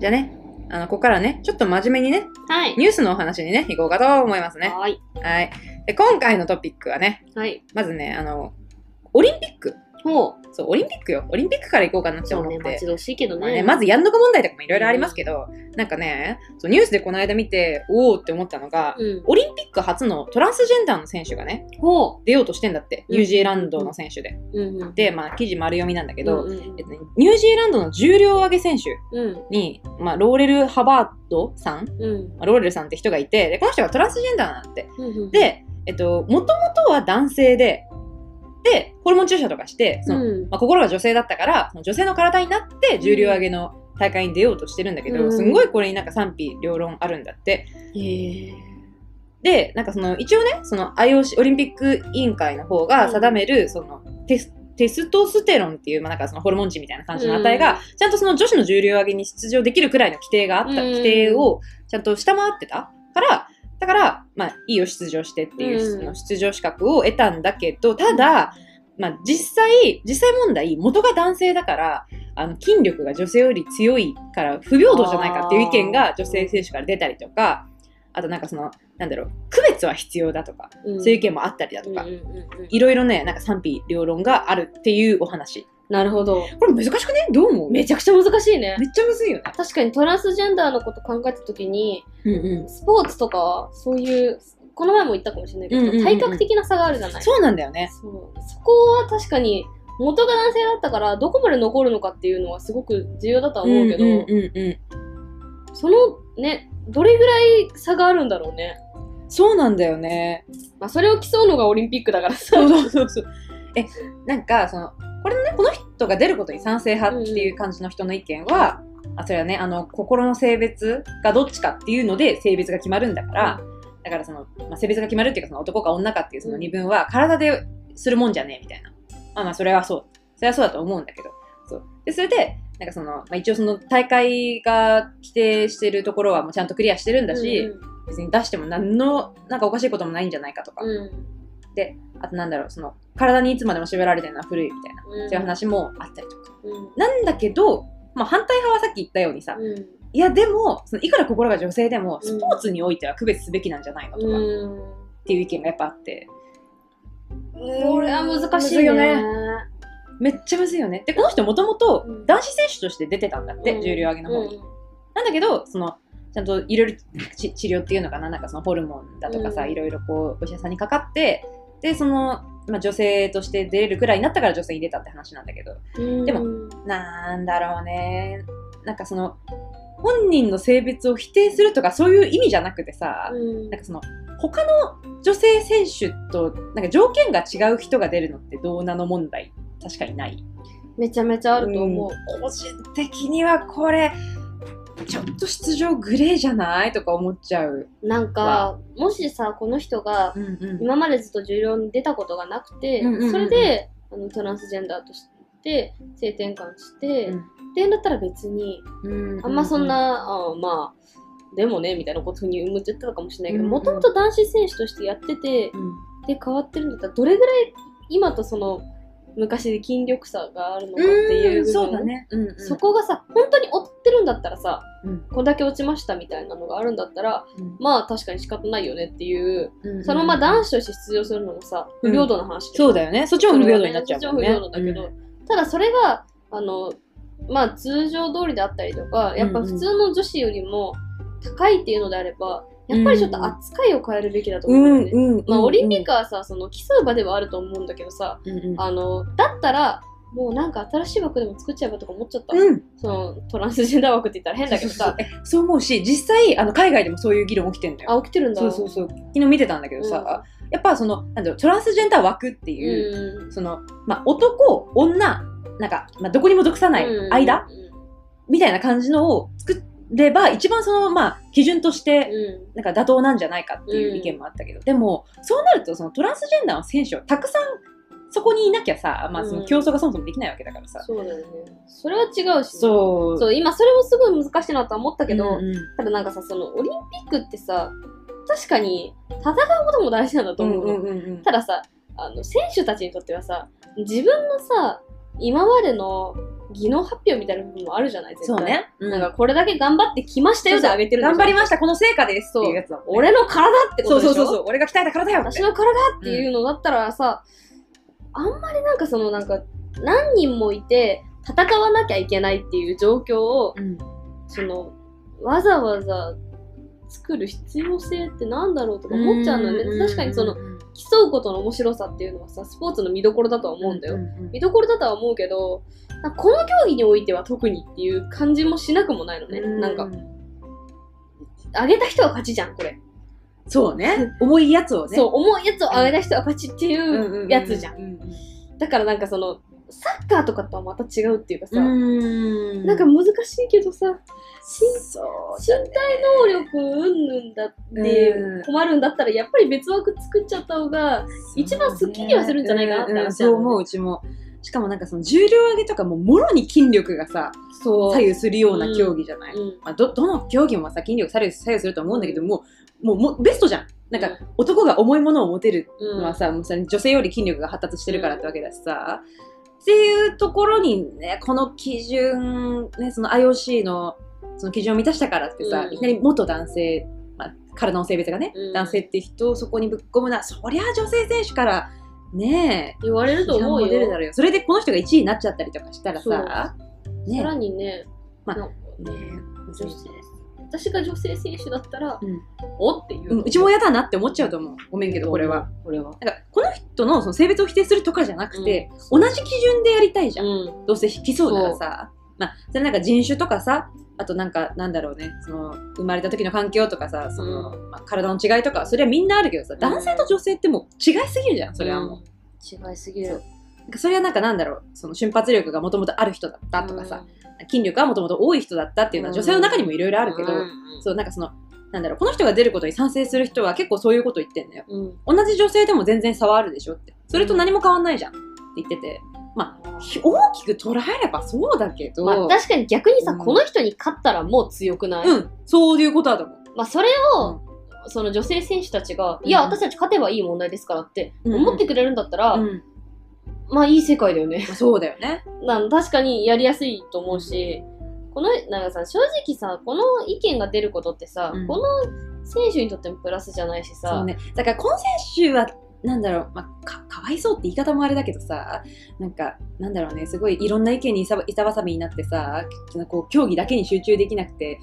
じゃあね、あの、ここからね、ちょっと真面目にね、はい。ニュースのお話にね、行こうかと思いますね。はい。はい。で、今回のトピックはね、はい。まずね、あの、オリンピック。ほう。そう、オリンピックよ。オリンピックから行こうかなってそうね、思って。待ち遠しいけどまあね、ね。まずやんどこ問題とかもいろいろありますけど、なんかね、そうニュースでこの間見て、おおって思ったのが、うん。オリンピック初のトランスジェンダーの選手がね、ほ出ようとしてんだって。うんニュージーランドの選手で。う。うんうん。で、まあ、記事丸読みなんだけど、うんうんえっとねニュージーランドの重量上げ選手うん。に、まあ、ローレル・ハバードさん、うん。まあローレルさんって人がいて、で、この人がトランスジェンダーなんだって。うんうん、で、えっと、もともとは男性で、で、ホルモン注射とかして、そのうん。まあ、心が女性だったから、その女性の体になって重量上げの大会に出ようとしてるんだけど、うん。すんごいこれになんか賛否両論あるんだって。で、なんかその、一応ね、その IOC、オリンピック委員会の方が定める、その、テス、テストステロンっていう、まあ、なんかそのホルモン値みたいな感じの値が、ちゃんとその女子の重量上げに出場できるくらいの規定があった、うん。規定をちゃんと下回ってたから、だから、まあ、いいよ、出場してっていう、の出場資格を得たんだけど、ただ、まあ、実際、実際問題、元が男性だから、あの、筋力が女性より強いから不平等じゃないかっていう意見が女性選手から出たりとか、あとなんかその、なんだろう、区別は必要だとか、うん。そういう意見もあったりだとか、いろいろね、なんか賛否両論があるっていうお話。なるほど。これ難しくね？どう思う？めちゃくちゃ難しいねめ。っちゃむずいよね。確かにトランスジェンダーのこと考えたときに、うんうん。スポーツとか、そういう、この前も言ったかもしれないけど、うんうんうんうん体格的な差があるじゃない？そうなんだよね。そこは確かに、元が男性だったから、どこまで残るのかっていうのはすごく重要だとは思うけど、うんうんうんうん。そのね、どれぐらい差があるんだろうね。そうなんだよね。まあ、それを競うのがオリンピックだからさ。そうそうそうそう。え、なんか、その、これね、この人が出ることに賛成派っていう感じの人の意見は、あ、それはね、あの、心の性別がどっちかっていうので性別が決まるんだから、だからその、まあ、性別が決まるっていうか、その男か女かっていうその二分は体でするもんじゃねえみたいな。まあまあ、それはそう。それはそうだと思うんだけど。そう。で、それで、なんかその、まあ、一応その大会が規定してるところはもうちゃんとクリアしてるんだし、うん別に出しても何の、なんかおかしいこともないんじゃないかとか。うんあとなんだろう、その、体にいつまでも縛られてるのは古いみたいな、うんそういう話もあったりとか。うんなんだけど、まあ反対派はさっき言ったようにさ、うんいやでも、そのいくら心が女性でも、うんスポーツにおいては区別すべきなんじゃないのとか、っうんていう意見がやっぱあって。これは難しい。よね。めっちゃむずいよね。で、この人もともとうん男子選手として出てたんだって、うん重量上げの方に。なんだけど、その、ちゃんといろいろ治治療っていうのかな、なんかそのホルモンだとかさ、うんいろいろこう、お医者さんにかかって、で、その、まあ、女性として出れるくらいになったから女性に出たって話なんだけど、うんでもなんだろうね。なんかその、本人の性別を否定するとかそういう意味じゃなくてさ、うんなんかその、他の女性選手と、なんか条件が違う人が出るのってどうなの問題、確かにない。めちゃめちゃあると思う。うん個人的にはこれ、ちょっと出場グレーじゃない？とか思っちゃう。なんか、もしさ、この人が今までずっと重量に出たことがなくて、うんうんうんうん。それであのトランスジェンダーとして性転換して、うん。っていうんだったら別に、あんまそんな、あまあ、でもね、みたいなことに思っちゃってたかもしれないけど、もともと男子選手としてやってて、うん。で変わってるんだったら、どれぐらい今とその昔で筋力差があるのかっていう部分。そうだね。うんうん。そこがさ、本当に追ってるんだったらさ、うん。こんだけ落ちましたみたいなのがあるんだったら、うん。まあ確かに仕方ないよねっていう、うんそのまま男子として出場するのもさ、うん。不平等な話でそうだよね。そっちも不平等になっちゃうもんね。そっちも不平等だけど、ただそれが、あの、まあ通常通りであったりとか、やっぱ普通の女子よりも高いっていうのであれば、やっぱりちょっと扱いを変えるべきだとう思うんよね。うんうん。まあオリンピックはさ、その競う場ではあると思うんだけどさ、うんうんあの、だったら、もうなんか新しい枠でも作っちゃえばとか思っちゃった。うん。そのトランスジェンダー枠って言ったら変だけどさ、えそう思うし、実際、あの、海外でもそういう議論起きてんだよ。あ、起きてるんだ。そうそうそう。昨日見てたんだけどさ、やっぱその、なんだろう、トランスジェンダー枠っていう、うん。その、まあ、男、女、なんか、まあ、どこにも属さない間、みたいな感じのを作れば、一番その、まあ、基準として、うなんか妥当なんじゃないかっていう意見もあったけど、でも、そうなると、そのトランスジェンダーの選手をたくさんそこにいなきゃさ、まあ、その競争がそもそもできないわけだからさん。。そうだよね。それは違うしね、そう。そう、今それもすごい難しいなとは思ったけど、うんうんただなんかさ、そのオリンピックってさ、確かに戦うことも大事なんだと思うの。うんうんうんうんたださ、あの、選手たちにとってはさ、自分のさ、今までの、技能発表みたいな部分もあるじゃない絶対。そうね。うん。なんかこれだけ頑張ってきましたよであげてるん頑張りましした、この成果ですっていうやつだね。俺の体ってことでしょ？そうそうそうそう、俺が鍛えた体よって私の体っていうのだったらさ、あんまりなんかそのなんか何人もいて戦わなきゃいけないっていう状況をうん。そのわざわざ作る必要性ってなんだろうとか思っちゃうのよね。確かにその競うことの面白さっていうのはさスポーツの見どころだとは思うんだよ、ん。見どころだとは思うけどこの競技においては特にっていう感じもしなくもないのね、なんか。上げた人は勝ちじゃんこれ、そうね。重いやつをね。そう重いやつを上げた人は勝ちっていうやつじゃん,、だからなんかそのサッカーとかとはまた違うっていうかさ、うん。なんか難しいけどさ身そう身体能力うんぬんだってうん。困るんだったらやっぱり別枠作っちゃった方が一番スッキリはするんじゃないかなって話うん。そう思う、うちも。しかもなんかその重量上げとかももろに筋力がさ、左右するような競技じゃない。うん。まあ、どどの競技もさ筋力左右左右すると思うんだけどももうもうベストじゃん。なんか、うん。男が重いものを持てるうんのはさ,、もうさ女性より筋力が発達してるからってわけだしさ、っていうところにねこの基準、ね、その IOC のその基準を満たしたからってさ、うん。いきなり元男性、まあ、体の性別がね、うん。男性って人をそこにぶっ込むな。そりゃ女性選手からねえ言われると思う批判も出るだよろうよ。それでこの人が1位になっちゃったりとかしたらささねらにね、まあね女性。私が女性選手だったら、うん。おっていう、うん、うちも嫌だなって思っちゃうと思う。ごめんけど、これは。これは。なんか、この人のその性別を否定するとかじゃなくて、う同じ基準でやりたいじゃん。ん。どうせ競うならさ。まあ、それなんか人種とかさ、あとなんか、なんだろうね、その、生まれた時の環境とかさ、その、まあ、体の違いとか、それはみんなあるけどさ、ん。男性と女性ってもう違いすぎるじゃん、それはもう。違いすぎる。なんかそれはなんかなんだろう、その瞬発力がもともとある人だったとかさ、筋力がもともと多い人だったっていうのは女性の中にもいろいろあるけど、そう、なんかその、なんだろう、この人が出ることに賛成する人は結構そういうこと言ってんだよ。うん。同じ女性でも全然差はあるでしょって。それと何も変わんないじゃんって言ってて。まあ、ひ大きく捉えればそうだけど、まあ、確かに逆にさ、うん。この人に勝ったらもう強くない、うん、そういうことだと思う。まあ、それを、その女性選手たちが、うん。いや、私たち勝てばいい問題ですからってうん。思ってくれるんだったら、うん、まあいい世界だよね。まあそうだよね。なん確かにやりやすいと思うし、この、なんかさ、正直さ、この意見が出ることってさ、うん。この選手にとってもプラスじゃないしさ、そうね。だから、この選手は、なんだろう、まあ、か、かわいそうって言い方もあれだけどさ、なんか、なんだろうね、すごいいろんな意見にいさばいさばさびになってさ、こう、競技だけに集中できなくて、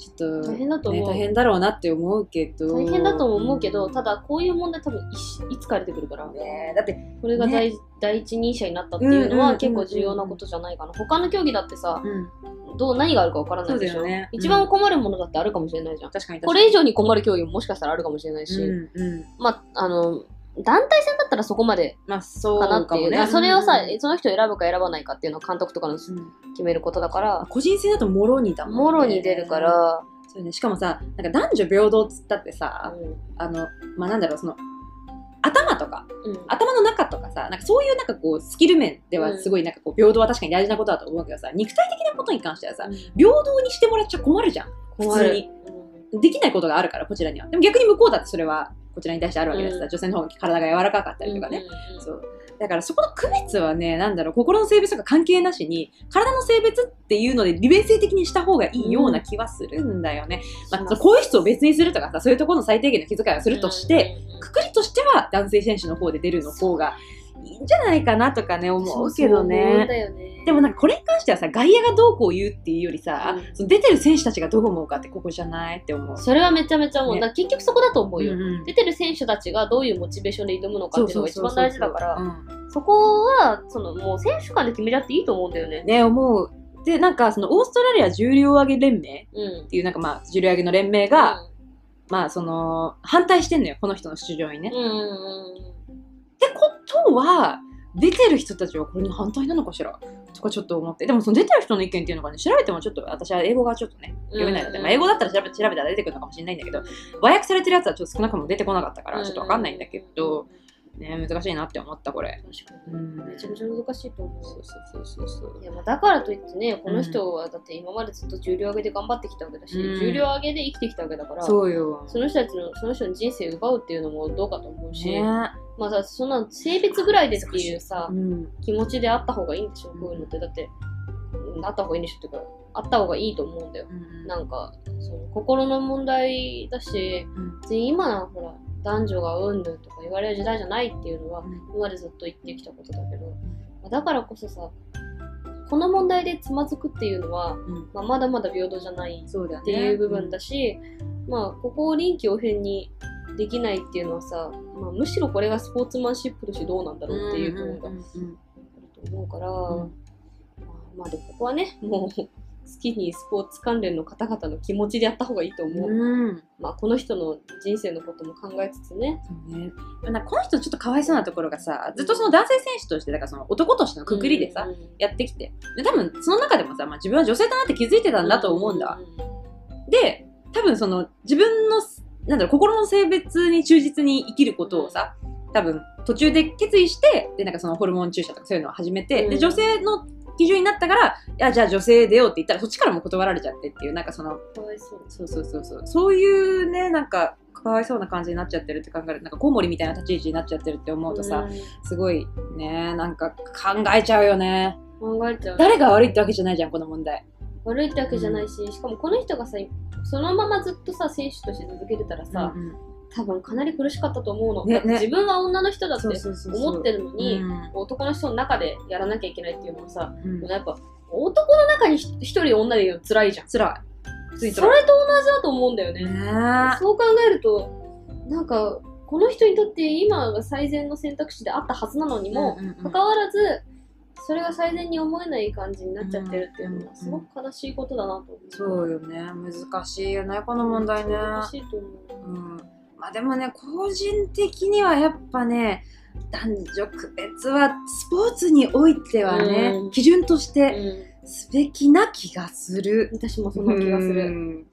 ちょっと、大変だと思うね、大変だろうなって思うけど。大変だとも思うけど、んただこういう問題多分いしいつか出てくるから、ねだって、これが第,、第一人者になったっていうのは結構重要なことじゃないかな。他の競技だってさ、うん、どう何があるかわからないでしょ、そう一番困るものだってあるかもしれないじゃん。確かに確かに。これ以上に困る競技ももしかしたらあるかもしれないし、うん、うん。まあ、あの、団体戦だったらそこまでまあ、そうかなっていう。ね。まあそれをさ、うんその人を選ぶか選ばないかっていうのは監督とかの決めることだから、個人戦だともろにだもんね。もろに出るか。ら、そうね、しかもさ、なんか男女平等っつったってさ、あの、まあ、なんだろう、その、頭とか、うんうん頭の中とかさ、なんかそういうなんかこう、スキル面ではすごいなんかこう、平等は確かに大事なことだと思うけどさ、肉体的なことに関してはさ、平等にしてもらっちゃ困るじゃん。普通に。できないことがあるから、こちらには。でも逆に向こうだってそれは、こちらに対してあるわけですさ、うん女性の方が体が柔らかかったりとかね。うんうんうんそう。だからそこの区別はね、なんだろう、心の性別とか関係なしに、体の性別っていうので利便性的にした方がいいような気はするんだよね。まあ、その更衣室を別にするとかさ、そういうところの最低限の気遣いをするとして、、うんうんうんくくりとしては男性選手の方で出るの方がいいんじゃないかなとかね、思うけどね。でもなんかこれに関してはさ、外野がどうこう言うっていうよりさ、うんその出てる選手たちがどう思うかってここじゃない？って思う。それはめちゃめちゃもう、ね結局そこだと思うよ。うんうん出てる選手たちがどういうモチベーションで挑むのかっていうのが一番大事だから、うんそこは、そのもう選手間で決めちゃっていいと思うんだよね。ね、思う。で、なんかそのオーストラリア重量挙げ連盟うんっ。ていうなんかまあ重量挙げの連盟が、まあその反対してんのよ、この人の出場にね。うん、うんうんことは、出てる人たちはこれに反対なのかしらとかちょっと思って。でもその出てる人の意見っていうのがね、調べてもちょっと私は英語がちょっとね、読めないので、うんまあ英語だったら調べ調べたら出てくるのかもしれないんだけど、和訳されてるやつはちょっと少なくとも出てこなかったから、ちょっとわかんないんだけど、ね、難しいなって思った、これ。確かうんに。めちゃめちゃ難しいと思う。そうそうそうそうそう。いやまあだからといってね、この人はだって今までずっと重量上げで頑張ってきたわけだし、うん重量上げで生きてきたわけだから、そうよ。その人たちの、その人の人生を奪うっていうのもどうかと思うし、ねまあさ、そんな性別ぐらいでっていうさう、ん。気持ちであった方がいいんでしょ、こういうのって。だって、うんあった方がいいんでしょっていうか、あった方がいいと思うんだよ。うん。なんか、その心の問題だし、今はほら、男女がうんぬんとか言われる時代じゃないっていうのは、うん。今までずっと言ってきたことだけど、まあだからこそさ、この問題でつまずくっていうのは、うん。まあ、まだまだ平等じゃないっていう部分だし、まあここを臨機応変にできないっていうのはさ、まあ、むしろこれがスポーツマンシップとしてどうなんだろうっていう部分があうんると思うから、うんまあまあでもここはねもう好きにスポーツ関連の方々の気持ちでやった方がいいと思う、うん。うんまあこの人の人生のことも考えつつね。そうね、なんかこの人ちょっとかわいそうなところがさずっとその男性選手としてだからその男としてのくくりでさ、うんやってきて。で多分その中でもさ、まあ、自分は女性だなって気づいてたんだと思うんだ、で多分その自分のなんだろう心の性別に忠実に生きることをさ多分途中で決意してでなんかそのホルモン注射とかそういうのを始めて、うん。で女性の基準になったからいやじゃあ女性出ようって言ったらそっちからも断られちゃってっていうなんかそのかわいそう。そうそうそうそう。そういうねなんかかわいそうな感じになっちゃってるって考えるなんかコウモリみたいな立ち位置になっちゃってるって思うとさ、すごいねなんか考えちゃうよね。うん考えちゃう。誰が悪いってわけじゃないじゃんこの問題悪いってわけじゃないし、しかもこの人がさそのままずっとさ選手として続けてたらさ、うんうん。多分かなり苦しかったと思うの、ね自分は女の人だって思ってるのにうん。男の人の中でやらなきゃいけないっていうのはさうん。やっぱ男の中にひ一人女でいるの辛いじゃん。辛い。それと同じだと思うんだよね、ね。そう考えるとなんかこの人にとって今が最善の選択肢であったはずなのにもうんうんうん。かかわらずそれが最善に思えない感じになっちゃってるっていうのはすごく悲しいことだなと思う。そうよね。難しいよねこの問題ね。難しいと思う。うん。まあでもね個人的にはやっぱね男女区別はスポーツにおいてはね、うん。基準としてうすべきな気がする。ん、私もそんな気がする。うん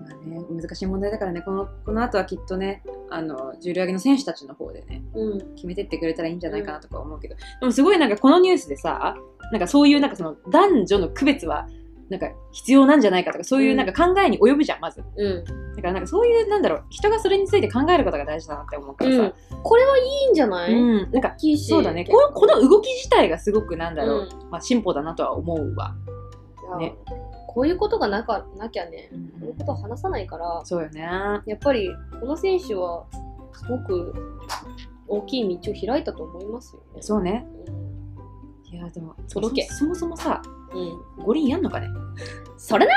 まあね、難しい問題だからね。このこの後はきっとねあの重量挙げの選手たちの方でねうん。決めてってくれたらいいんじゃないかなとか思うけど、でもすごいなんかこのニュースでさなんかそういうなんかその男女の区別はなんか必要なんじゃないかとかそういうなんか考えに及ぶじゃんまず。うん。だからなんかそういうなんだろう人がそれについて考えることが大事だなって思うからさ、これはいいんじゃない、うん。なんかそうだね。ここの動き自体がすごくなんだろう、うん。まあ、進歩だなとは思うわ、ねこういうことがなかなきゃね、うんこういうことを話さないから、そうよねやっぱりこの選手はすごく大きい道を開いたと思いますよね。そうねういやでも届けそそもそもさん。うん。五輪やんのかね？それな？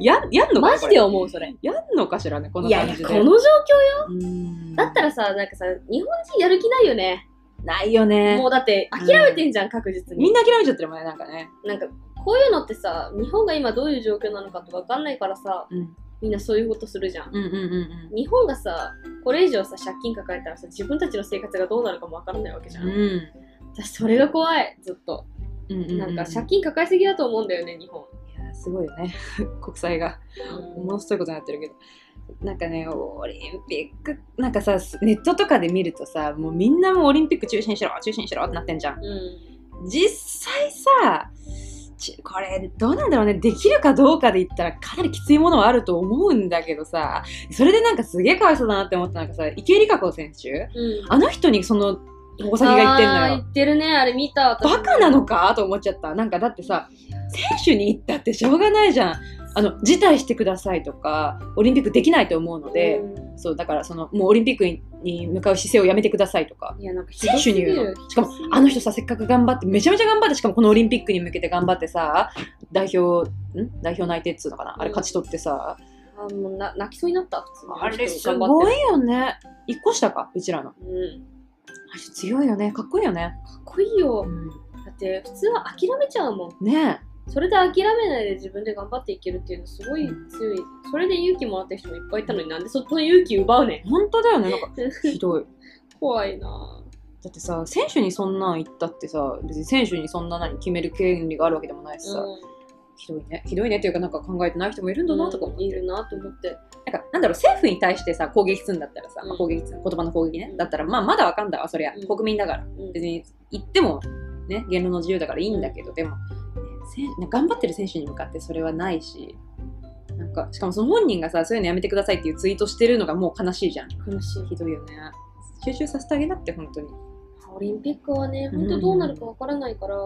ややんのマジで思う、それ。やんのかしらね？このいやいや、感じでこの状況よ。うんだったらさ、なんかさ、日本人やる気ないよね。ないよねもうだって諦めてんじゃん、確実に。みんな諦めちゃってるもんねなんかねなんか、こういうのってさ、日本が今どういう状況なのかとかわかんないからさ、うんみんなそういうことするじゃん。うんうんうん日本がさ、これ以上さ、借金抱えたらさ、自分たちの生活がどうなるかもわからないわけじゃん。うん私、それが怖い、ずっと。うんうんなんか、借金抱えすぎだと思うんだよね、日本。いやすごいよね 国際がものすごいことになってるけどなんかねオリンピックなんかさネットとかで見るとさもうみんなもうオリンピック中止にしろ中止にしろってなってんじゃんうん。実際さちこれどうなんだろうねできるかどうかで言ったらかなりきついものはあると思うんだけどさそれでなんかすげえかわいそうだなって思ったなんかさ池江璃花子選手うん。あの人にその矛先が言ってんのよ言ってるね、あれ見た。バカなのか？と思っちゃった。なんかだってさ、選手に言ったってしょうがないじゃん。あの、辞退してくださいとか、オリンピックできないと思うので、うんそう、だからその、もうオリンピックにに向かう姿勢をやめてくださいとか。いや、なんかひ選手に言うの。しかも、あの人さ、せっかく頑張って、めちゃめちゃ頑張って、しかもこのオリンピックに向けて頑張ってさ、代表、ん？代表内定っつうのかな？あれうん勝ち取ってさ、あもうな泣きそうになった、あれすごいよね。一個下か、うちらの。うん。あれ強いよね。かっこいいよね。かっこいいよ。ん、だって、普通は諦めちゃうもん。ねそれで諦めないで自分で頑張っていけるっていうのすごい強い。それで勇気もらった人もいっぱいいたのになんでその勇気奪うねん。本当だよね。なんか、ひどい。怖いな。だってさ選手にそんなん言ったってさ別に選手にそんな何決める権利があるわけでもないしさ、うひどいね。ひどいねっていうかなんか考えてない人もいるんだなとか思って、いるなと思って。なんかなんだろう政府に対してさ攻撃するんだったらさ、まあうん。攻撃する。言葉の攻撃ね、うん。だったらまあまだわかんだわそりゃ、うん。国民だから。うん。別に言ってもね言論の自由だからいいんだけど、でも、頑張ってる選手に向かってそれはないしなんかしかもその本人がさそういうのやめてくださいっていうツイートしてるのがもう悲しいじゃん。悲しい。ひどいよね。集中させてあげなって本当に。オリンピックはね、うん。本当どうなるかわからないから、